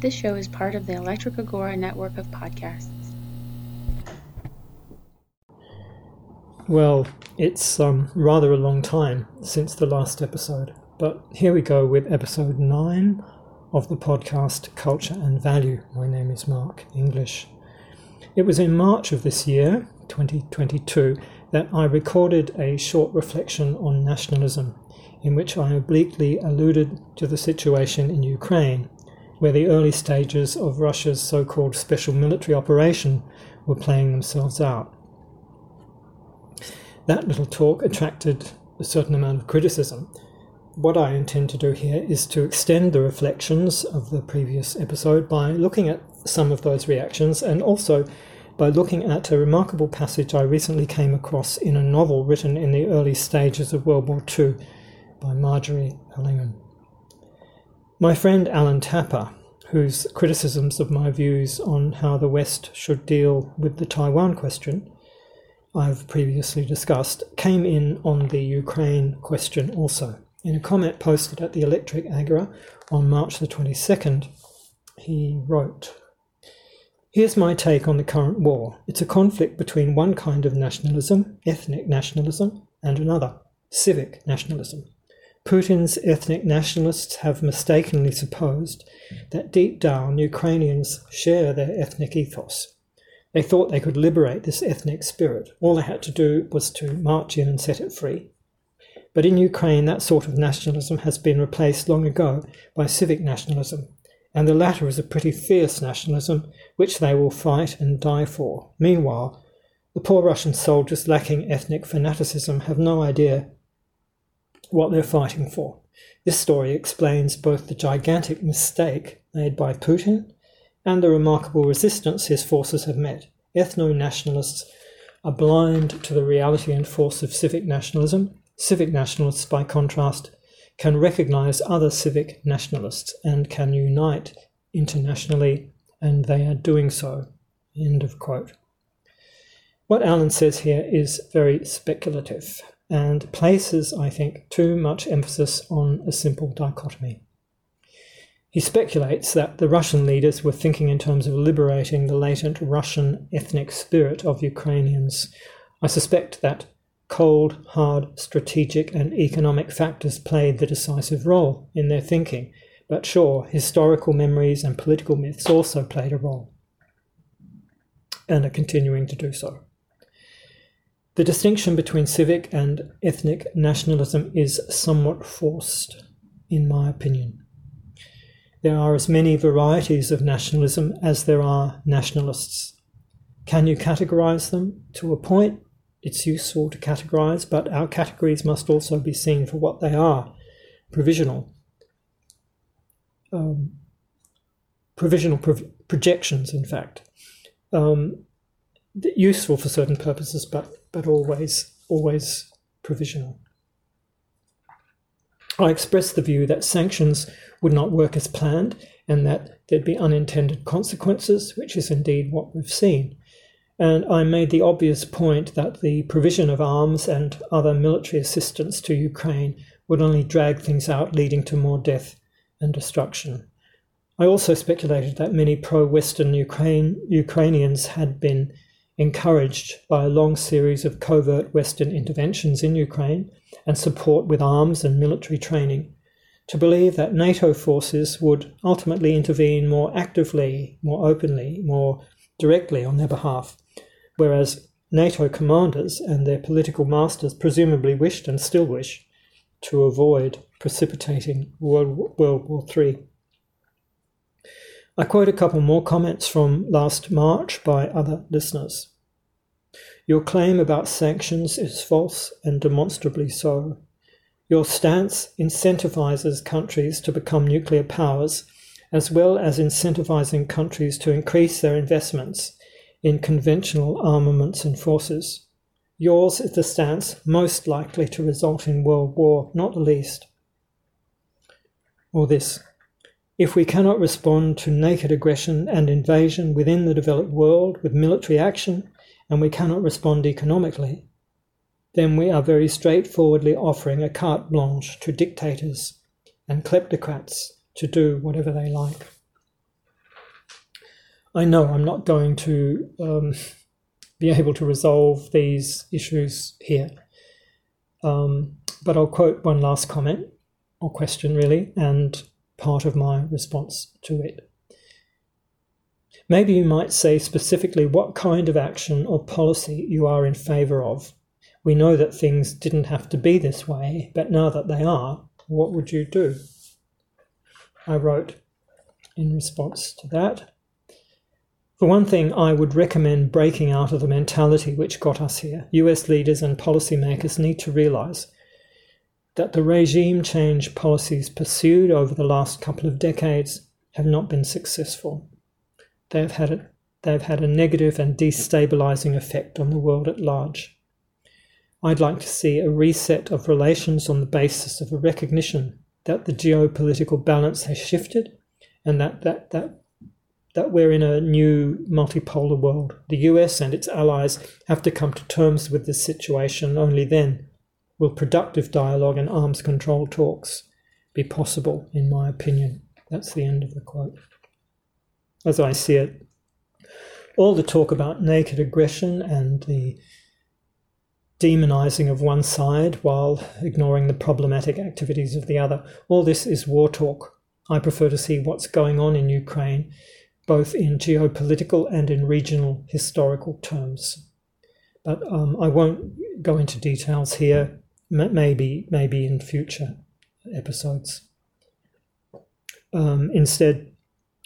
This show is part of the Electric Agora network of podcasts. Well, it's um, rather a long time since the last episode, but here we go with episode 9 of the podcast Culture and Value. My name is Mark English. It was in March of this year, 2022, that I recorded a short reflection on nationalism, in which I obliquely alluded to the situation in Ukraine where the early stages of Russia's so called special military operation were playing themselves out. That little talk attracted a certain amount of criticism. What I intend to do here is to extend the reflections of the previous episode by looking at some of those reactions and also by looking at a remarkable passage I recently came across in a novel written in the early stages of World War II by Margery Allingham. My friend Alan Tapper, whose criticisms of my views on how the West should deal with the Taiwan question I've previously discussed, came in on the Ukraine question also. In a comment posted at the Electric Agora on March the 22nd, he wrote, Here's my take on the current war. It's a conflict between one kind of nationalism, ethnic nationalism, and another, civic nationalism. Putin's ethnic nationalists have mistakenly supposed that deep down Ukrainians share their ethnic ethos. They thought they could liberate this ethnic spirit. All they had to do was to march in and set it free. But in Ukraine, that sort of nationalism has been replaced long ago by civic nationalism, and the latter is a pretty fierce nationalism which they will fight and die for. Meanwhile, the poor Russian soldiers lacking ethnic fanaticism have no idea what they're fighting for. This story explains both the gigantic mistake made by Putin and the remarkable resistance his forces have met. Ethno nationalists are blind to the reality and force of civic nationalism. Civic nationalists, by contrast, can recognize other civic nationalists and can unite internationally, and they are doing so. End of quote. What Alan says here is very speculative and places, I think, too much emphasis on a simple dichotomy. He speculates that the Russian leaders were thinking in terms of liberating the latent Russian ethnic spirit of Ukrainians. I suspect that cold, hard strategic and economic factors played the decisive role in their thinking, but sure, historical memories and political myths also played a role, and are continuing to do so. The distinction between civic and ethnic nationalism is somewhat forced, in my opinion. There are as many varieties of nationalism as there are nationalists. Can you categorize them? To a point, it's useful to categorize, but our categories must also be seen for what they are provisional. Um, provisional pro- projections, in fact. Um, useful for certain purposes, but but always always provisional. I expressed the view that sanctions would not work as planned and that there'd be unintended consequences, which is indeed what we've seen. And I made the obvious point that the provision of arms and other military assistance to Ukraine would only drag things out, leading to more death and destruction. I also speculated that many pro Western Ukraine, Ukrainians had been encouraged by a long series of covert Western interventions in Ukraine and support with arms and military training, to believe that NATO forces would ultimately intervene more actively, more openly, more directly on their behalf, whereas NATO commanders and their political masters presumably wished and still wish to avoid precipitating World, War III. I quote a couple more comments from last March by other listeners. Your claim about sanctions is false and demonstrably so. Your stance incentivizes countries to become nuclear powers, as well as incentivizing countries to increase their investments in conventional armaments and forces. Yours is the stance most likely to result in world war, not the least. Or this if we cannot respond to naked aggression and invasion within the developed world with military action, and we cannot respond economically, then we are very straightforwardly offering a carte blanche to dictators and kleptocrats to do whatever they like. I know I'm not going to um, be able to resolve these issues here. Um, but I'll quote one last comment or question, really, and part of my response to it. Maybe you might say specifically what kind of action or policy you are in favour of. We know that things didn't have to be this way, but now that they are, what would you do? I wrote in response to that. For one thing, I would recommend breaking out of the mentality which got us here. US leaders and policymakers need to realise that the regime change policies pursued over the last couple of decades have not been successful. They have had a, they have had a negative and destabilizing effect on the world at large. I'd like to see a reset of relations on the basis of a recognition that the geopolitical balance has shifted and that, that, that, that we're in a new multipolar world. The US and its allies have to come to terms with this situation. Only then will productive dialogue and arms control talks be possible, in my opinion. That's the end of the quote. As I see it, all the talk about naked aggression and the demonizing of one side while ignoring the problematic activities of the other. All this is war talk. I prefer to see what's going on in Ukraine, both in geopolitical and in regional historical terms. But um, I won't go into details here. Maybe, maybe in future episodes. Um, instead,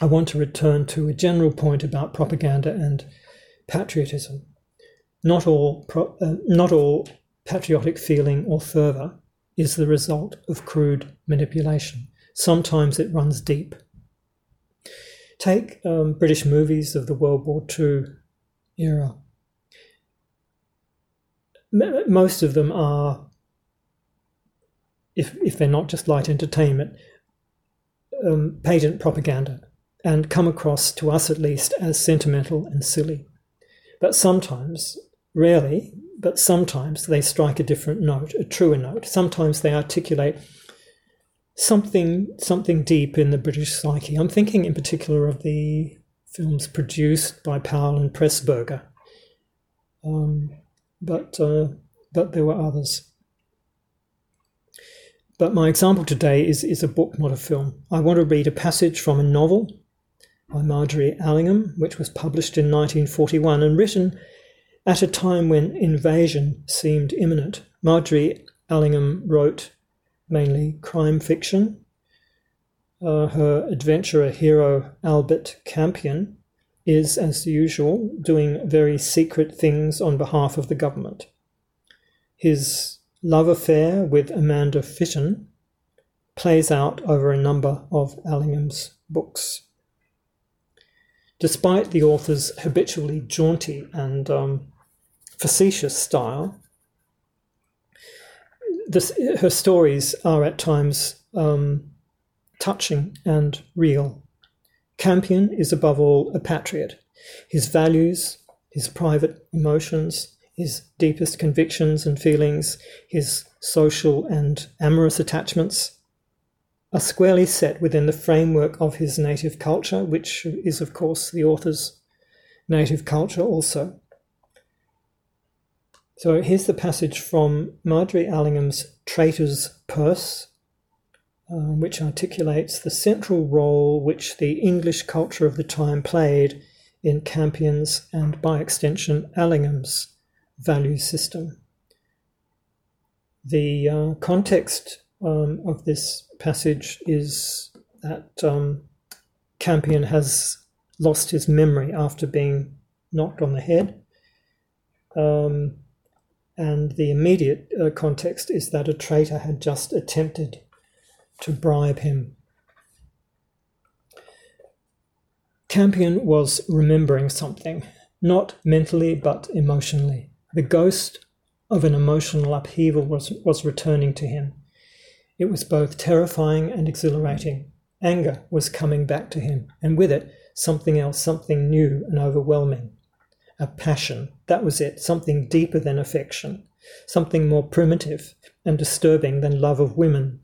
I want to return to a general point about propaganda and patriotism. Not all, pro, uh, not all patriotic feeling or fervour is the result of crude manipulation. Sometimes it runs deep. Take um, British movies of the World War II era. M- most of them are, if, if they're not just light entertainment, um, patent propaganda and come across, to us at least, as sentimental and silly. But sometimes Rarely, but sometimes they strike a different note, a truer note. Sometimes they articulate something something deep in the British psyche. I'm thinking in particular of the films produced by Powell and Pressburger, um, but uh, but there were others. But my example today is, is a book, not a film. I want to read a passage from a novel by Margery Allingham, which was published in 1941 and written at a time when invasion seemed imminent, Margery Allingham wrote mainly crime fiction. Uh, her adventurer hero, Albert Campion, is, as usual, doing very secret things on behalf of the government. His love affair with Amanda Fitton plays out over a number of Allingham's books. Despite the author's habitually jaunty and um, facetious style, this, her stories are at times um, touching and real. Campion is above all a patriot. His values, his private emotions, his deepest convictions and feelings, his social and amorous attachments are squarely set within the framework of his native culture, which is, of course, the author's native culture also. So here's the passage from Margery Allingham's Traitor's Purse, uh, which articulates the central role which the English culture of the time played in Campion's and, by extension, Allingham's value system. The uh, context um, of this passage is that um, Campion has lost his memory after being knocked on the head. Um, and the immediate uh, context is that a traitor had just attempted to bribe him. Campion was remembering something, not mentally but emotionally. The ghost of an emotional upheaval was, was returning to him. It was both terrifying and exhilarating. Anger was coming back to him, and with it, something else, something new and overwhelming a passion. That was it, something deeper than affection, something more primitive and disturbing than love of women.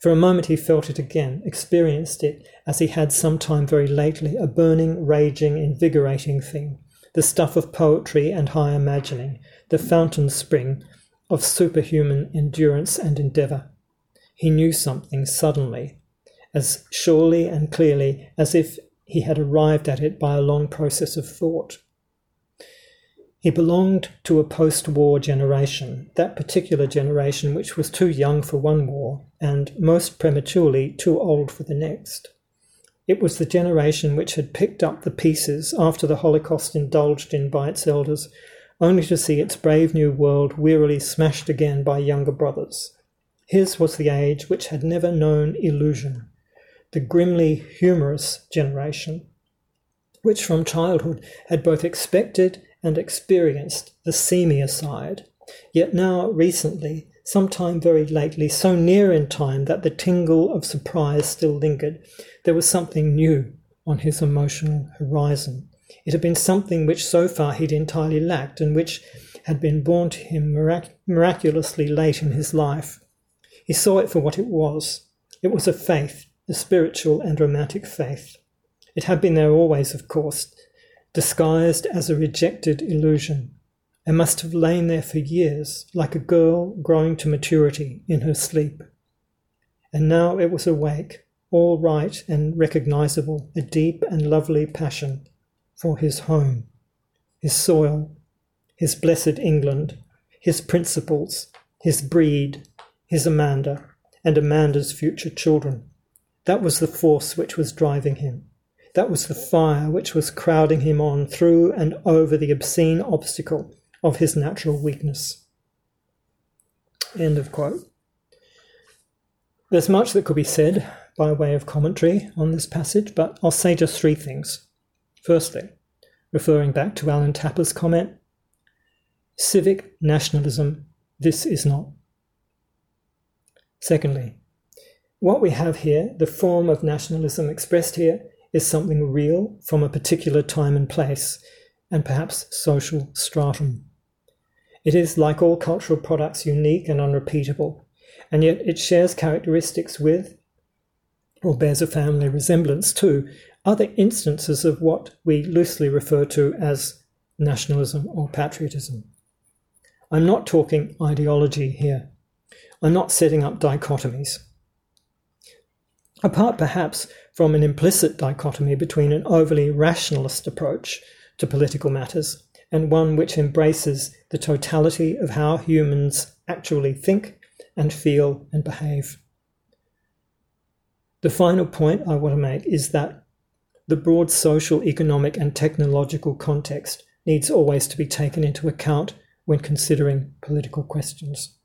For a moment he felt it again, experienced it as he had some time very lately, a burning, raging, invigorating thing, the stuff of poetry and high imagining, the fountain spring of superhuman endurance and endeavour. He knew something suddenly, as surely and clearly as if he had arrived at it by a long process of thought. He belonged to a post war generation, that particular generation which was too young for one war and most prematurely too old for the next. It was the generation which had picked up the pieces after the Holocaust indulged in by its elders, only to see its brave new world wearily smashed again by younger brothers. His was the age which had never known illusion, the grimly humorous generation, which from childhood had both expected and experienced the seamier side, yet now recently, sometime very lately, so near in time that the tingle of surprise still lingered, there was something new on his emotional horizon. It had been something which so far he'd entirely lacked and which had been born to him mirac- miraculously late in his life. He saw it for what it was. It was a faith, a spiritual and romantic faith. It had been there always, of course, disguised as a rejected illusion, and must have lain there for years, like a girl growing to maturity in her sleep. And now it was awake, all right and recognizable, a deep and lovely passion for his home, his soil, his blessed England, his principles, his breed, his Amanda, and Amanda's future children. That was the force which was driving him. That was the fire which was crowding him on through and over the obscene obstacle of his natural weakness. End of quote. There's much that could be said by way of commentary on this passage, but I'll say just three things. Firstly, referring back to Alan Tapper's comment, civic nationalism, this is not. Secondly, what we have here, the form of nationalism expressed here, is something real from a particular time and place, and perhaps social stratum. It is, like all cultural products, unique and unrepeatable, and yet it shares characteristics with, or bears a family resemblance to, other instances of what we loosely refer to as nationalism or patriotism. I'm not talking ideology here. I'm not setting up dichotomies. Apart perhaps from an implicit dichotomy between an overly rationalist approach to political matters and one which embraces the totality of how humans actually think and feel and behave. The final point I want to make is that the broad social, economic, and technological context needs always to be taken into account when considering political questions,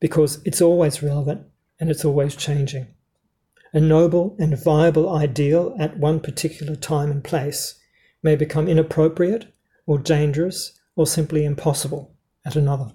because it's always relevant and it's always changing a noble and viable ideal at one particular time and place may become inappropriate or dangerous or simply impossible at another.